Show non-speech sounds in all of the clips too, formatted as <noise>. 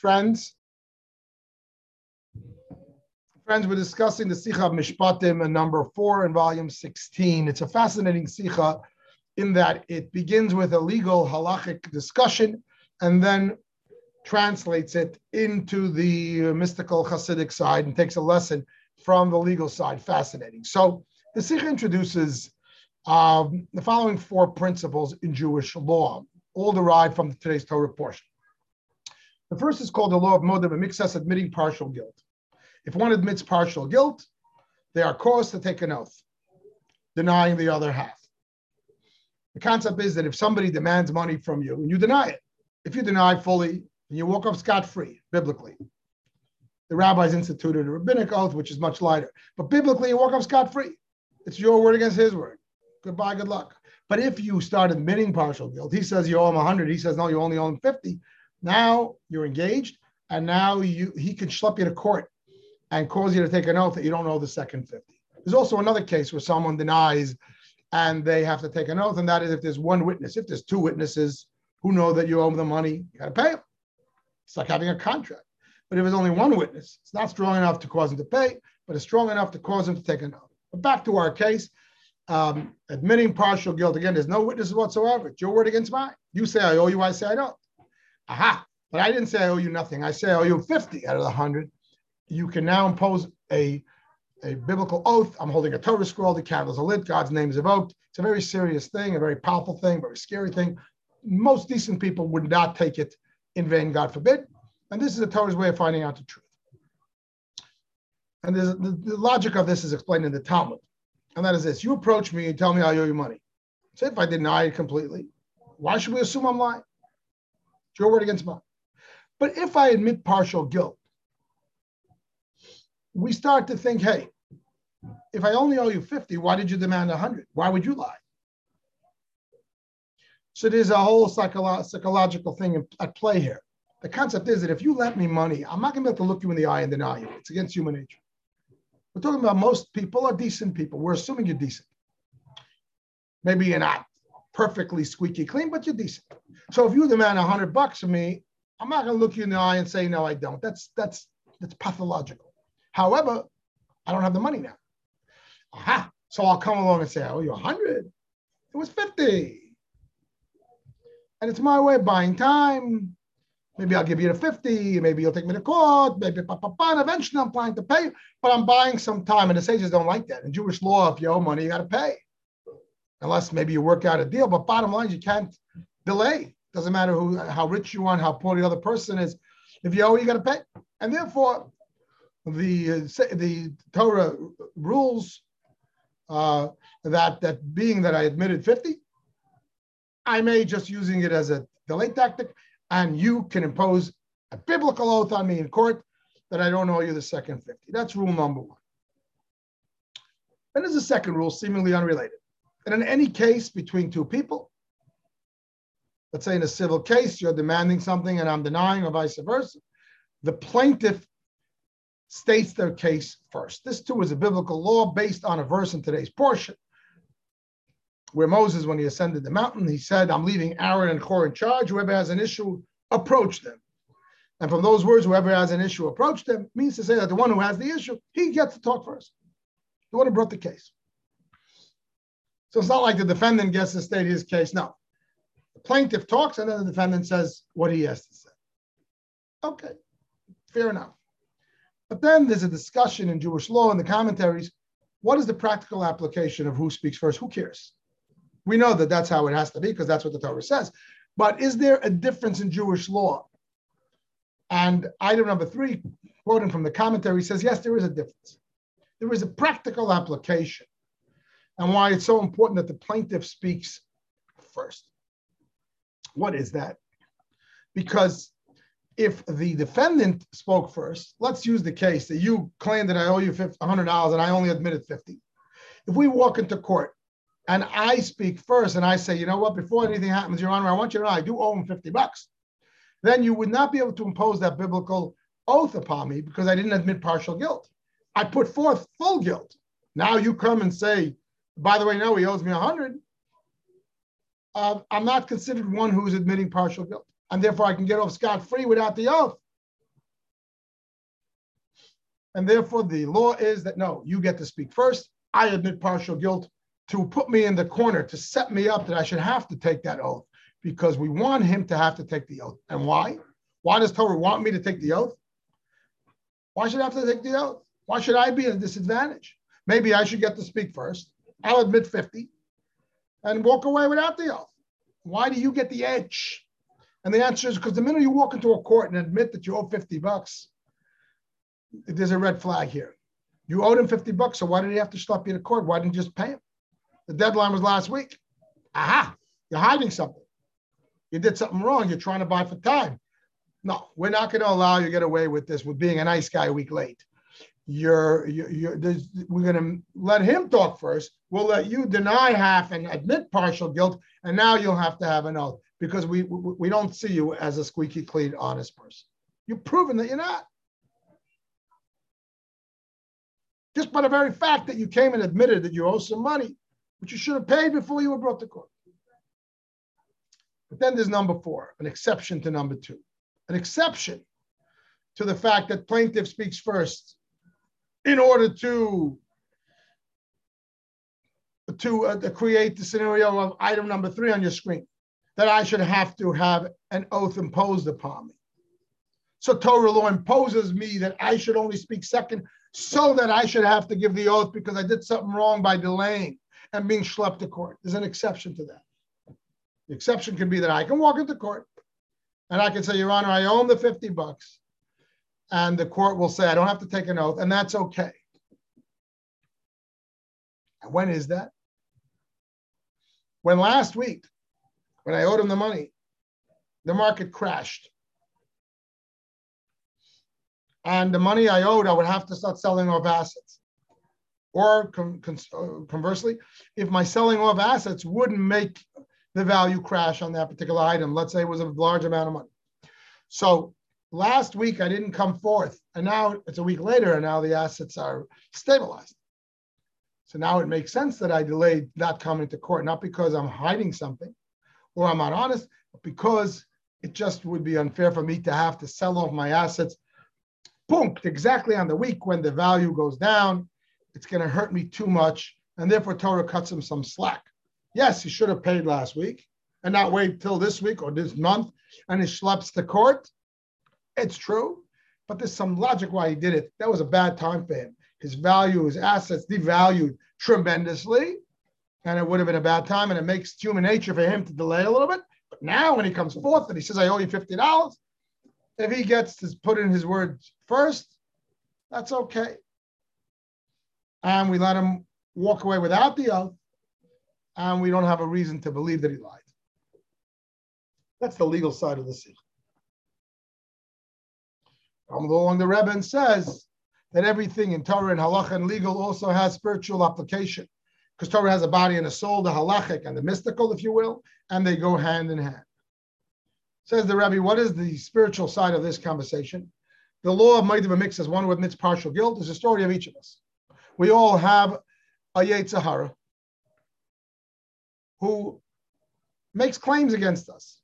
Friends, friends, we're discussing the Sikha of Mishpatim, number four in volume 16. It's a fascinating Sikha in that it begins with a legal halachic discussion and then translates it into the mystical Hasidic side and takes a lesson from the legal side. Fascinating. So the Sikha introduces um, the following four principles in Jewish law, all derived from today's Torah portion. The first is called the law of Modeh B'miktzas, admitting partial guilt. If one admits partial guilt, they are caused to take an oath, denying the other half. The concept is that if somebody demands money from you and you deny it, if you deny fully you walk off scot free, biblically, the rabbis instituted a rabbinic oath, which is much lighter. But biblically, you walk off scot free. It's your word against his word. Goodbye, good luck. But if you start admitting partial guilt, he says you owe him 100. He says, no, you only owe him 50. Now you're engaged, and now you he can schlep you to court and cause you to take an oath that you don't owe the second 50. There's also another case where someone denies and they have to take an oath, and that is if there's one witness. If there's two witnesses who know that you owe them the money, you got to pay them. It's like having a contract. But if there's only one witness, it's not strong enough to cause him to pay, but it's strong enough to cause him to take an oath. But back to our case, um, admitting partial guilt. Again, there's no witnesses whatsoever. It's your word against mine. You say I owe you, I say I don't. Aha. But I didn't say I owe you nothing. I say I owe you 50 out of the 100. You can now impose a, a biblical oath. I'm holding a Torah scroll. The candles are lit. God's name is evoked. It's a very serious thing, a very powerful thing, very scary thing. Most decent people would not take it in vain, God forbid. And this is the Torah's way of finding out the truth. And the, the logic of this is explained in the Talmud. And that is this you approach me and tell me I owe you money. So if I deny it completely, why should we assume I'm lying? Your word against mine. But if I admit partial guilt, we start to think, hey, if I only owe you 50, why did you demand 100? Why would you lie? So there's a whole psycholo- psychological thing at play here. The concept is that if you lent me money, I'm not going to be able to look you in the eye and deny you. It's against human nature. We're talking about most people are decent people. We're assuming you're decent. Maybe you're not perfectly squeaky clean, but you're decent. So if you demand a hundred bucks from me, I'm not going to look you in the eye and say no, I don't. That's that's that's pathological. However, I don't have the money now. Aha! So I'll come along and say, "I owe you a hundred. It was fifty, and it's my way of buying time. Maybe I'll give you the 50, maybe you'll take me to court, maybe pa, pa, pa, and eventually I'm planning to pay, but I'm buying some time. And the sages don't like that. In Jewish law, if you owe money, you got to pay. Unless maybe you work out a deal. But bottom line, you can't delay. Doesn't matter who how rich you are how poor the other person is. If you owe, you got to pay. And therefore, the uh, the Torah rules uh, that that being that I admitted 50, I may just using it as a delay tactic and you can impose a biblical oath on me in court that I don't owe you the second 50. That's rule number one. Then there's a second rule, seemingly unrelated. And in any case between two people, let's say in a civil case, you're demanding something and I'm denying, or vice versa, the plaintiff states their case first. This too is a biblical law based on a verse in today's portion, where Moses, when he ascended the mountain, he said, I'm leaving Aaron and Hur in charge. Whoever has an issue, approach them. And from those words, whoever has an issue, approach them, means to say that the one who has the issue, he gets to talk first. The one who brought the case. So it's not like the defendant gets to state his case. No. The plaintiff talks and then the defendant says what he has to say. Okay, fair enough. But then there's a discussion in Jewish law in the commentaries. What is the practical application of who speaks first? Who cares? We know that that's how it has to be because that's what the Torah says. But is there a difference in Jewish law? And item number three, quoting from the commentary, says yes, there is a difference. There is a practical application, and why it's so important that the plaintiff speaks first. What is that? Because if the defendant spoke first, let's use the case that you claim that I owe you $100 and I only admitted 50. If we walk into court and I speak first and I say, you know what, before anything happens, Your Honor, I want you to know I do owe him 50 bucks, then you would not be able to impose that biblical oath upon me because I didn't admit partial guilt. I put forth full guilt. Now you come and say, by the way, no, he owes me 100. Uh, I'm not considered one who's admitting partial guilt. And therefore I can get off scot free without the oath And therefore, the law is that no, you get to speak first. I admit partial guilt to put me in the corner, to set me up that I should have to take that oath because we want him to have to take the oath. And why? Why does Torah want me to take the oath? Why should I have to take the oath? Why should I be at a disadvantage? Maybe I should get to speak first. I'll admit 50 and walk away without the oath. Why do you get the edge? And the answer is because the minute you walk into a court and admit that you owe 50 bucks, there's a red flag here. You owed him 50 bucks, so why did he have to stop you to court? Why didn't you just pay him? The deadline was last week. Aha, you're hiding something. You did something wrong. You're trying to buy for time. No, we're not going to allow you to get away with this with being a nice guy a week late. You're, we're going to let him talk first. We'll let you deny half and admit partial guilt, and now you'll have to have an oath because we we don't see you as a squeaky clean, honest person. You've proven that you're not. Just by the very fact that you came and admitted that you owe some money, which you should have paid before you were brought to court. But then there's number four, an exception to number two, an exception to the fact that plaintiff speaks first in order to to, uh, to create the scenario of item number three on your screen, that I should have to have an oath imposed upon me. So Torah law imposes me that I should only speak second, so that I should have to give the oath because I did something wrong by delaying and being schlepped to court. There's an exception to that. The exception can be that I can walk into court and I can say, Your Honor, I own the 50 bucks. And the court will say, I don't have to take an oath, and that's okay. And when is that? When last week, when I owed him the money, the market crashed. And the money I owed, I would have to start selling off assets. Or con- con- conversely, if my selling off assets wouldn't make the value crash on that particular item, let's say it was a large amount of money. So last week I didn't come forth, and now it's a week later, and now the assets are stabilized. So now it makes sense that I delayed not coming to court, not because I'm hiding something or I'm not honest, but because it just would be unfair for me to have to sell off my assets, boom, exactly on the week when the value goes down. It's going to hurt me too much. And therefore, Torah cuts him some slack. Yes, he should have paid last week and not wait till this week or this month and he schleps to court. It's true, but there's some logic why he did it. That was a bad time for him his value, his assets devalued tremendously, and it would have been a bad time. And it makes human nature for him to delay a little bit. But now, when he comes forth and he says, "I owe you fifty dollars," if he gets to put in his words first, that's okay. And we let him walk away without the oath, and we don't have a reason to believe that he lied. That's the legal side of the Sikha. Along the Rebbe says that everything in Torah and halacha and legal also has spiritual application. Because Torah has a body and a soul, the halachic and the mystical, if you will, and they go hand in hand. Says the Rebbe, what is the spiritual side of this conversation? The law of Modeh B'miktzas one who admits partial guilt is a story of each of us. We all have a Yetzer Hara who makes claims against us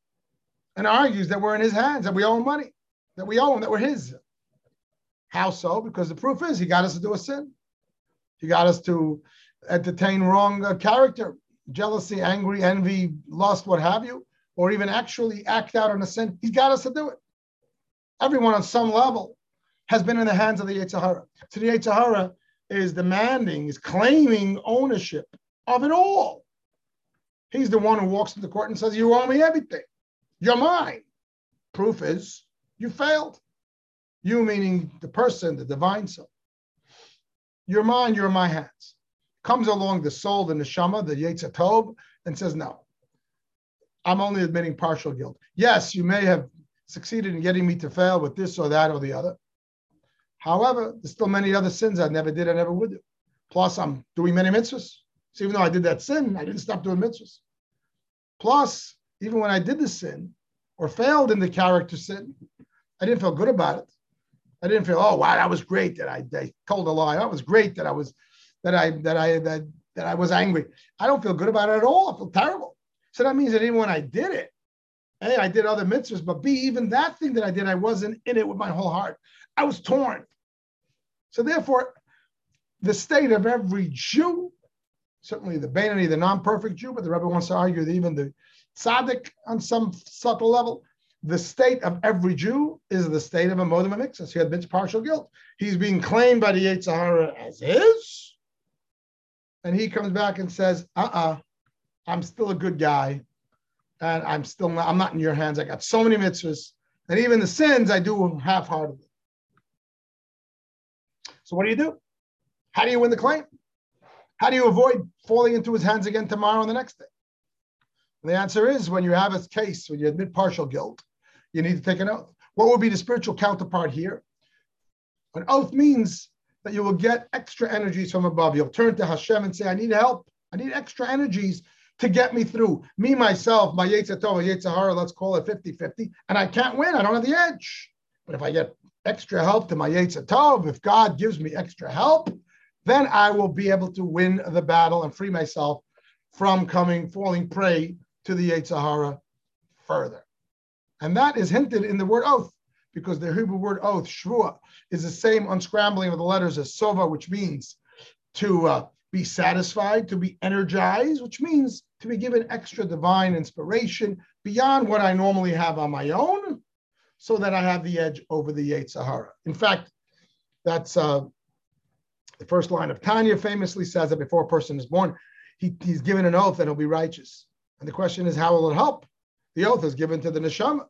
and argues that we're in his hands, that we owe him money, that we owe him, that we're his. How so? Because the proof is he got us to do a sin. He got us to entertain wrong uh, character, jealousy, angry, envy, lust, what have you, or even actually act out on a sin. He's got us to do it. Everyone on some level has been in the hands of the Yetzer Hara. So the Yetzer Hara is demanding, is claiming ownership of it all. He's the one who walks into court and says, You owe me everything. You're mine. Proof is you failed. You meaning the person, the divine soul. Your mind, you're in my hands. Comes along the soul, the neshama, the Yetzer Tov, and says, no, I'm only admitting partial guilt. Yes, you may have succeeded in getting me to fail with this or that or the other. However, there's still many other sins I never did, I never would do. Plus, I'm doing many mitzvahs. So even though I did that sin, I didn't stop doing mitzvahs. Plus, even when I did the sin or failed in the character sin, I didn't feel good about it. I didn't feel, oh wow, that was great that I, I told a lie. That was great that I was that I that I that that I was angry. I don't feel good about it at all. I feel terrible. So that means that even when I did it, A, I did other mitzvahs, but B, even that thing that I did, I wasn't in it with my whole heart. I was torn. So therefore, the state of every Jew, certainly the Beinoni, the non-perfect Jew, but the Rebbe wants to argue that even the tzaddik on some subtle level, the state of every Jew is the state of a modeh b'miktzas. He admits partial guilt. He's being claimed by the Yetzer Hara as his. And he comes back and says, uh-uh, I'm still a good guy. And I'm still not, I'm not in your hands. I got so many mitzvahs. And even the sins I do half-heartedly. So what do you do? How do you win the claim? How do you avoid falling into his hands again tomorrow and the next day? And the answer is when you have a case, when you admit partial guilt, you need to take an oath. What would be the spiritual counterpart here? An oath means that you will get extra energies from above. You'll turn to Hashem and say, I need help. I need extra energies to get me through. Me, myself, my Yetzer Hara, let's call it 50 50, and I can't win. I don't have the edge. But if I get extra help to my Yetzer Tov, if God gives me extra help, then I will be able to win the battle and free myself from coming, falling prey to the Yetzer Hara further. And that is hinted in the word oath, because the Hebrew word oath, shvua, is the same unscrambling of the letters as sova, which means to uh, be satisfied, to be energized, which means to be given extra divine inspiration beyond what I normally have on my own, so that I have the edge over the Yetzer Hara. In fact, that's uh, the first line of Tanya famously says that before a person is born, he, he's given an oath that he'll be righteous. And the question is, how will it help? The oath is given to the neshama.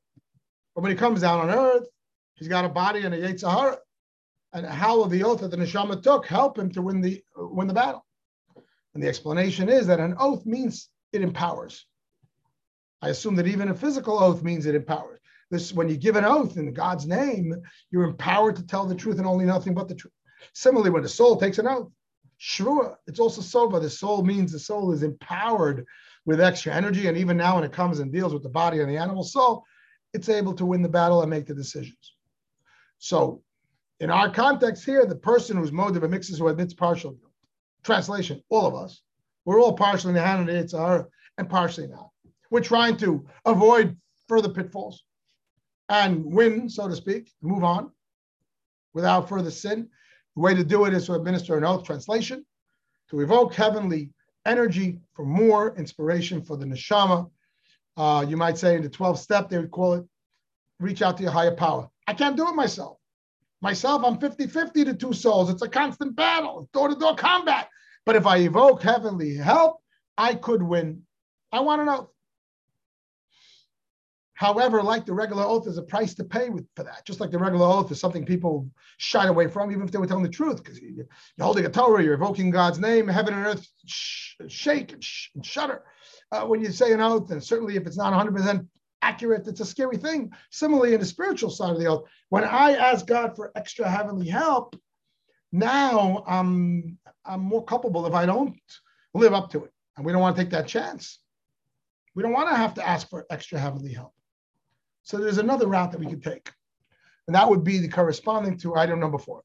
But when he comes down on earth, he's got a body and a Yetzer Hara. And how will the oath that the neshama took help him to win the win the battle? And the explanation is that an oath means it empowers. I assume that even a physical oath means it empowers. This when you give an oath in God's name, you're empowered to tell the truth and only nothing but the truth. Similarly, when the soul takes an oath, shvua, it's also sova. The soul means the soul is empowered with extra energy. And even now, when it comes and deals with the body and the animal soul, it's able to win the battle and make the decisions. So, in our context here, the person who's modeh b'miktzas who admits partial guilt. Translation: All of us, we're all partially in the hand of the Yitzhar and partially not. We're trying to avoid further pitfalls and win, so to speak, move on without further sin. The way to do it is to administer an oath translation, to evoke heavenly energy for more inspiration for the neshama. Uh, you might say in the 12th step, they would call it reach out to your higher power. I can't do it myself. Myself, I'm 50 50 to two souls. It's a constant battle, door to door combat. But if I evoke heavenly help, I could win. I want to oath. However, like the regular oath, there's a price to pay with, for that. Just like the regular oath is something people shy away from, even if they were telling the truth, because you're holding a Torah, you're evoking God's name, heaven and earth shake and, sh- and shudder uh, when you say an oath. And certainly, if it's not 100% accurate, it's a scary thing. Similarly, in the spiritual side of the oath, when I ask God for extra heavenly help, now I'm, I'm more culpable if I don't live up to it. And we don't want to take that chance. We don't want to have to ask for extra heavenly help. So there's another route that we could take. And that would be the corresponding to item number four.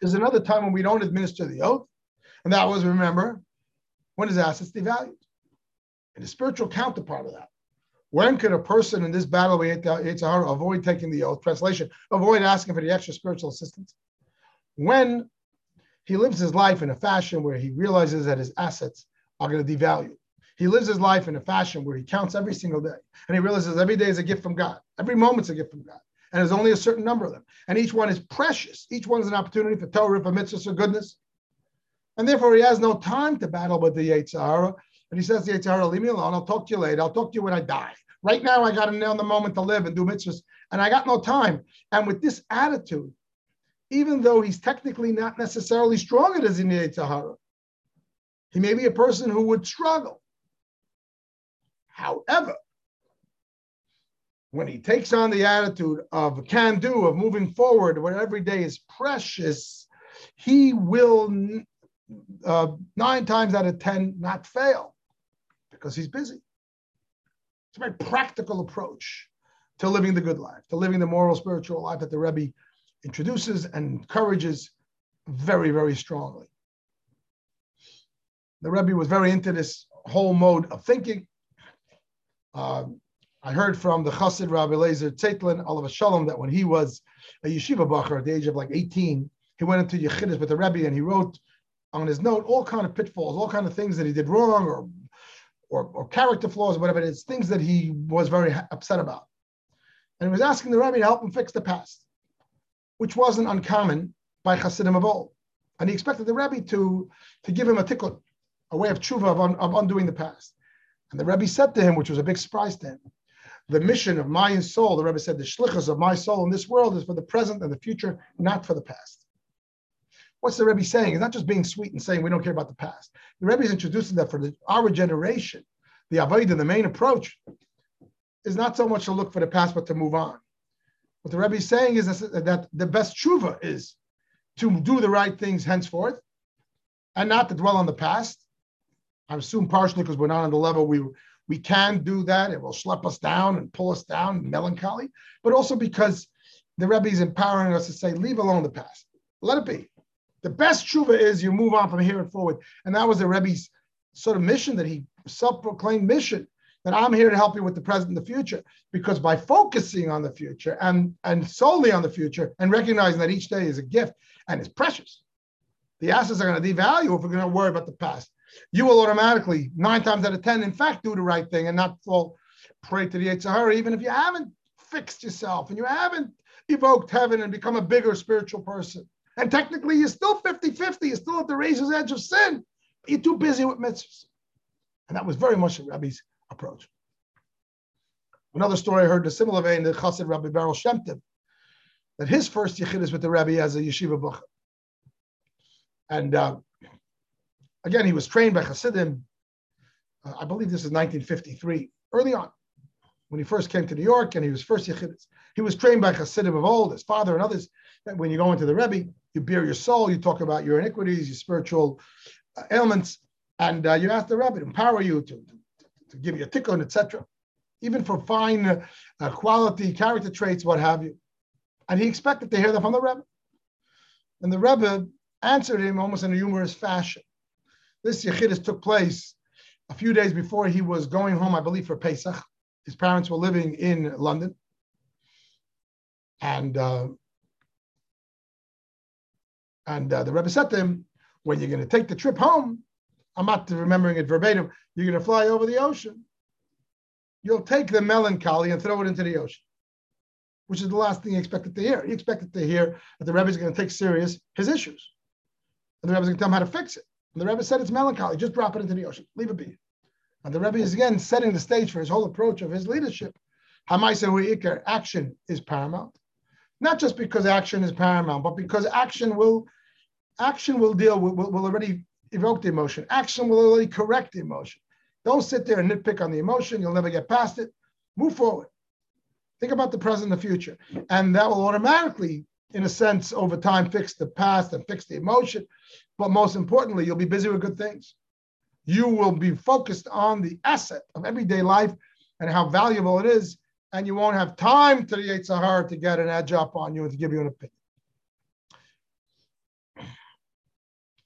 There's another time when we don't administer the oath. And that was, remember, when his assets devalued. And the spiritual counterpart of that. When could a person in this battle with Yitzhar avoid taking the oath? Translation, avoid asking for the extra spiritual assistance. When he lives his life in a fashion where he realizes that his assets are going to devalue. He lives his life in a fashion where he counts every single day. And he realizes every day is a gift from God. Every moment's a gift from God. And there's only a certain number of them. And each one is precious. Each one is an opportunity for Torah, for mitzvahs, for goodness. And therefore, he has no time to battle with the Yetzer Hara. And he says to Yetzer Hara, leave me alone. I'll talk to you later. I'll talk to you when I die. Right now, I got to nail the moment to live and do mitzvahs. And I got no time. And with this attitude, even though he's technically not necessarily stronger than the Yetzer Hara, he may be a person who would struggle. However, when he takes on the attitude of can do, of moving forward, where every day is precious, he will uh, nine times out of 10 not fail because he's busy. It's a very practical approach to living the good life, to living the moral, spiritual life that the Rebbe introduces and encourages very, very strongly. The Rebbe was very into this whole mode of thinking. Um, I heard from the Chassid Rabbi Lezer Zeitlin, Olav Shalom, that when he was a yeshiva bacher at the age of like 18, he went into Yechidus with the Rebbe and he wrote on his note all kind of pitfalls, all kind of things that he did wrong or, or, or character flaws, or whatever it is, things that he was very upset about. And he was asking the Rebbe to help him fix the past, which wasn't uncommon by Hasidim of old. And he expected the Rebbe to, to give him a tikkun, a way of tshuva, of, un, of undoing the past. And the Rebbe said to him, which was a big surprise to him, the mission of my soul, the Rebbe said, the shlichus of my soul in this world is for the present and the future, not for the past. What's the Rebbe saying? It's not just being sweet and saying we don't care about the past. The Rebbe is introducing that for the, our generation, the Avodah, the main approach, is not so much to look for the past, but to move on. What the Rebbe is saying is that the best tshuva is to do the right things henceforth and not to dwell on the past. I assume partially because we're not on the level we we can do that. It will schlep us down and pull us down, melancholy, but also because the Rebbe is empowering us to say, leave alone the past. Let it be. The best tshuva is you move on from here and forward. And that was the Rebbe's sort of mission that he self-proclaimed mission that I'm here to help you with the present and the future. Because by focusing on the future and, and solely on the future and recognizing that each day is a gift and is precious, the assets are going to devalue if we're going to worry about the past. You will automatically, nine times out of 10, in fact, do the right thing and not fall prey to the Yetzer Hara, even if you haven't fixed yourself and you haven't evoked heaven and become a bigger spiritual person. And technically, you're still 50 50. You're still at the razor's edge of sin. You're too busy with mitzvahs. And that was very much the Rabbi's approach. Another story I heard in a similar vein, the Chassid Rabbi Baruch Shem Tov, that his first yechidus with the Rabbi as a yeshiva bucha. And uh, again, he was trained by Chassidim. Uh, I believe this is 1953, early on, when he first came to New York and he was first yechidus. He was trained by Chassidim of old, his father and others. That when you go into the Rebbe, you bear your soul, you talk about your iniquities, your spiritual uh, ailments, and uh, you ask the Rebbe to empower you to, to, to give you a tikkun, etc. Even for fine uh, quality character traits, what have you. And he expected to hear that from the Rebbe. And the Rebbe answered him almost in a humorous fashion. This Yechidus took place a few days before he was going home, I believe, for Pesach. His parents were living in London. And uh, and uh, the Rebbe said to him, when you're going to take the trip home, I'm not remembering it verbatim, you're going to fly over the ocean. You'll take the melancholy and throw it into the ocean, which is the last thing he expected to hear. He expected to hear that the Rebbe is going to take serious his issues. And the Rebbe is going to tell him how to fix it. And the Rebbe said it's melancholy, just drop it into the ocean, leave it be. And the Rebbe is again setting the stage for his whole approach of his leadership. Action is paramount. Not just because action is paramount, but because action will Action will deal with, will, will already evoke the emotion. Action will already correct the emotion. Don't sit there and nitpick on the emotion. You'll never get past it. Move forward. Think about the present and the future. And that will automatically, in a sense, over time, fix the past and fix the emotion. But most importantly, you'll be busy with good things. You will be focused on the asset of everyday life and how valuable it is. And you won't have time to the Yetzer Hara to get an edge up on you and to give you an opinion.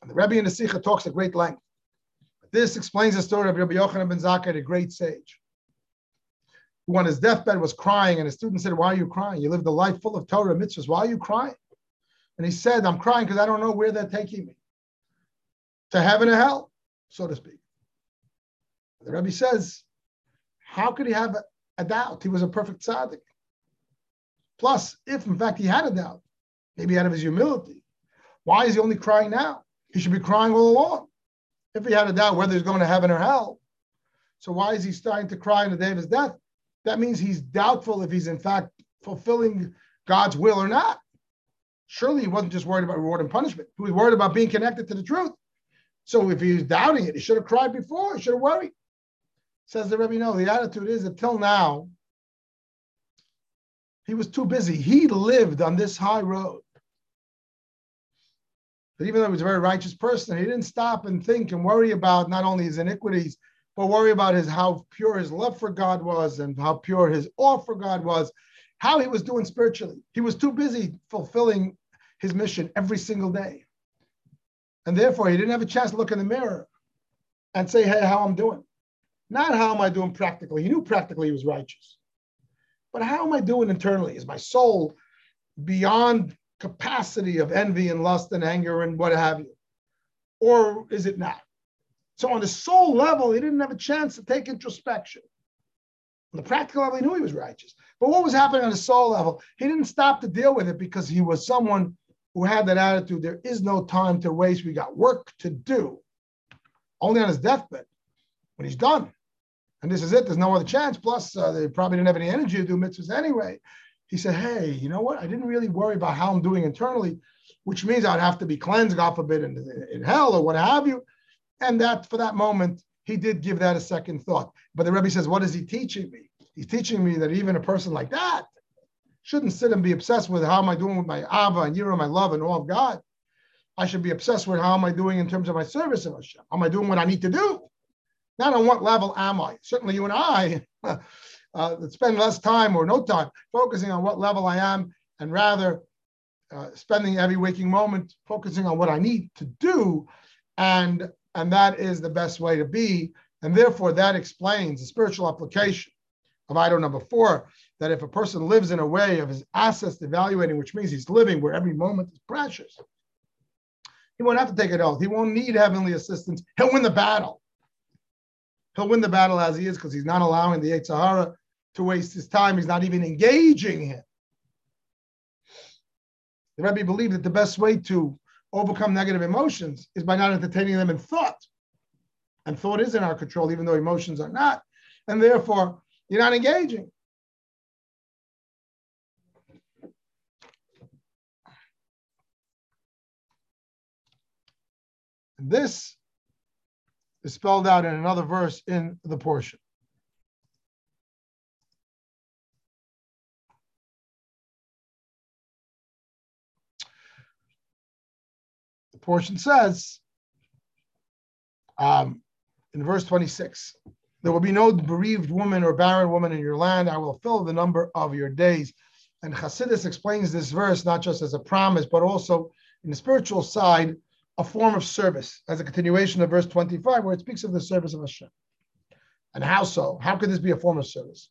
And the Rebbe in the Sikha talks at great length. This explains the story of Rabbi Yochanan ben Zakkai, a great sage, who on his deathbed was crying, and his student said, Why are you crying? You lived a life full of Torah mitzvahs. Why are you crying? And he said, I'm crying because I don't know where they're taking me to heaven or hell, so to speak. The Rebbe says, How could he have a, a doubt? He was a perfect tzaddik. Plus, if in fact he had a doubt, maybe out of his humility, why is he only crying now? He should be crying all along. If he had a doubt whether he's going to heaven or hell. So why is he starting to cry on the day of his death? That means he's doubtful if he's in fact fulfilling God's will or not. Surely he wasn't just worried about reward and punishment. He was worried about being connected to the truth. So if he's doubting it, he should have cried before. He should have worried. Says the Rebbe, no, the attitude is that till now, he was too busy. He lived on this high road. But even though he was a very righteous person, he didn't stop and think and worry about not only his iniquities, but worry about his how pure his love for God was and how pure his awe for God was, how he was doing spiritually. He was too busy fulfilling his mission every single day. And therefore, he didn't have a chance to look in the mirror and say, hey, how I'm doing. Not how am I doing practically. He knew practically he was righteous. But how am I doing internally? Is my soul beyond capacity of envy and lust and anger and what have you? Or is it not? So on the soul level, he didn't have a chance to take introspection. On the practical level, he knew he was righteous. But what was happening on the soul level? He didn't stop to deal with it because he was someone who had that attitude. There is no time to waste. We got work to do. Only on his deathbed, when he's done. And this is it. There's no other chance. Plus, uh, they probably didn't have any energy to do mitzvahs anyway. He said, Hey, you know what? I didn't really worry about how I'm doing internally, which means I'd have to be cleansed, God forbid, in, in hell or what have you. And that for that moment, he did give that a second thought. But the Rebbe says, What is he teaching me? He's teaching me that even a person like that shouldn't sit and be obsessed with how am I doing with my Ava and Yira, my love and all of God. I should be obsessed with how am I doing in terms of my service of Hashem. Am I doing what I need to do? Not on what level am I? Certainly, you and I <laughs> uh, spend less time or no time focusing on what level I am, and rather uh, spending every waking moment focusing on what I need to do, and and that is the best way to be. And therefore, that explains the spiritual application of item number four that if a person lives in a way of his assets evaluating, which means he's living where every moment is precious, he won't have to take an oath. He won't need heavenly assistance. He'll win the battle. He'll win the battle as he is because he's not allowing the Yetzer Hara to waste his time. He's not even engaging him. The Rebbe believed that the best way to overcome negative emotions is by not entertaining them in thought. And thought is in our control, even though emotions are not. And therefore, you're not engaging. This is spelled out in another verse in the portion. Portion says um, in verse 26 there will be no bereaved woman or barren woman in your land. I will fill the number of your days. And Chassidus explains this verse not just as a promise, but also in the spiritual side a form of service, as a continuation of verse 25, where it speaks of the service of Hashem. And how so? How could this be a form of service?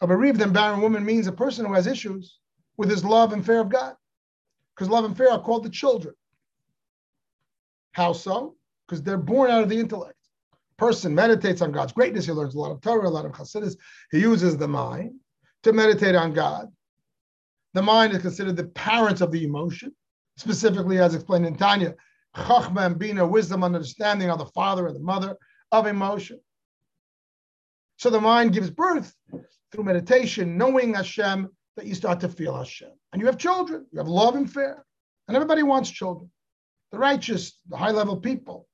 A bereaved and barren woman means a person who has issues with his love and fear of God. Because love and fear are called the children. How so? Because they're born out of the intellect. Person meditates on God's greatness. He learns a lot of Torah, a lot of Chassidus. He uses the mind to meditate on God. The mind is considered the parent of the emotion specifically as explained in Tanya, Chachma and Bina, wisdom and understanding are the father and the mother of emotion. So the mind gives birth through meditation, knowing Hashem, that you start to feel Hashem. And you have children, you have love and fear. And everybody wants children. The righteous, the high level people,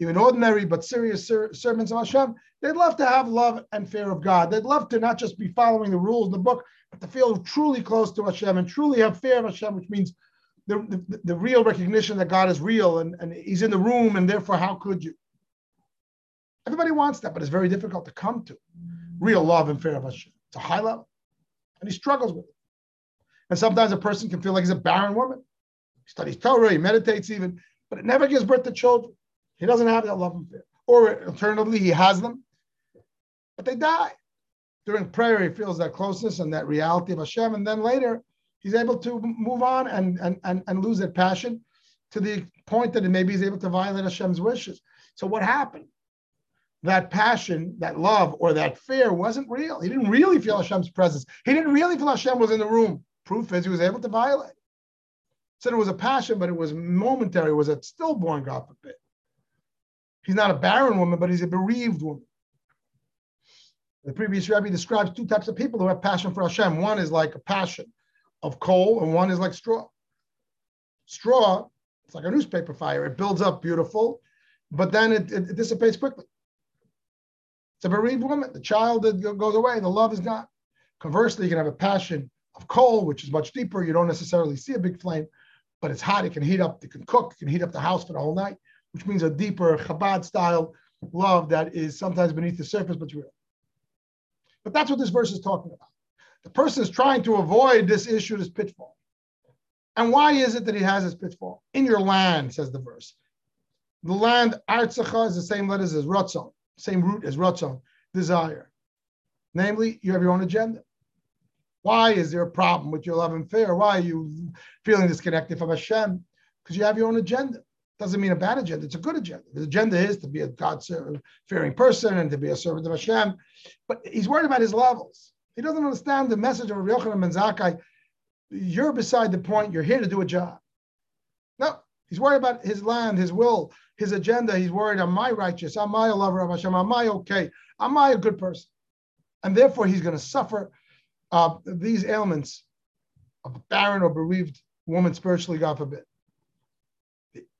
even ordinary but serious ser- servants of Hashem, they'd love to have love and fear of God. They'd love to not just be following the rules in the book, but to feel truly close to Hashem and truly have fear of Hashem, which means the, the, the real recognition that God is real and, and he's in the room, and therefore, how could you? Everybody wants that, but it's very difficult to come to real love and fear of Hashem. It's a high level, and he struggles with it. And sometimes a person can feel like he's a barren woman. Studies Torah, he meditates even, but it never gives birth to children. He doesn't have that love fear. Or alternatively, he has them, but they die. During prayer, he feels that closeness and that reality of Hashem, and then later he's able to move on and, and, and, and lose that passion to the point that maybe he's able to violate Hashem's wishes. So what happened? That passion, that love, or that fear wasn't real. He didn't really feel Hashem's presence. He didn't really feel Hashem was in the room. Proof is he was able to violate. Said it was a passion, but it was momentary. It was a stillborn, God forbid. He's not a barren woman, but he's a bereaved woman. The previous Rebbe describes two types of people who have passion for Hashem. One is like a passion of coal, and one is like straw. Straw, it's like a newspaper fire. It builds up beautiful, but then it, it, it dissipates quickly. It's a bereaved woman. The child goes away, the love is gone. Conversely, you can have a passion of coal, which is much deeper. You don't necessarily see a big flame, but it's hot. It can heat up. It can cook. It can heat up the house for the whole night, which means a deeper Chabad style love that is sometimes beneath the surface, but real. But that's what this verse is talking about. The person is trying to avoid this issue, this pitfall. And why is it that he has this pitfall? In your land, says the verse. The land, Artsacha, is the same letters as Ratzon, same root as Ratzon, desire. Namely, you have your own agenda. Why is there a problem with your love and fear? Why are you feeling disconnected from Hashem? Because you have your own agenda. Doesn't mean a bad agenda. It's a good agenda. The agenda is to be a God-fearing person and to be a servant of Hashem. But he's worried about his levels. He doesn't understand the message of Yochanan ben Zakkai. You're beside the point. You're here to do a job. No, he's worried about his land, his will, his agenda. He's worried, am I righteous? Am I a lover of Hashem? Am I okay? Am I a good person? And therefore, he's going to suffer uh, these ailments of a barren or bereaved woman spiritually, God forbid.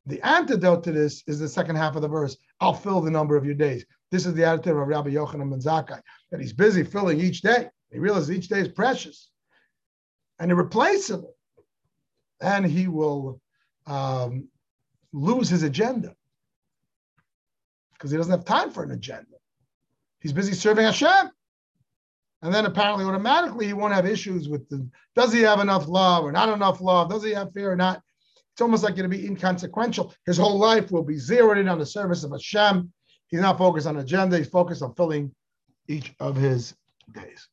The, antidote to this is the second half of the verse. I'll fill the number of your days. This is the attitude of Rabbi Yochanan ben Zakkai, that he's busy filling each day. He realizes each day is precious and irreplaceable. And he will um, lose his agenda because he doesn't have time for an agenda. He's busy serving Hashem. And then apparently automatically he won't have issues with the does he have enough love or not enough love? Does he have fear or not? It's almost like going to be inconsequential. His whole life will be zeroed in on the service of Hashem. He's not focused on agenda, he's focused on filling each of his days.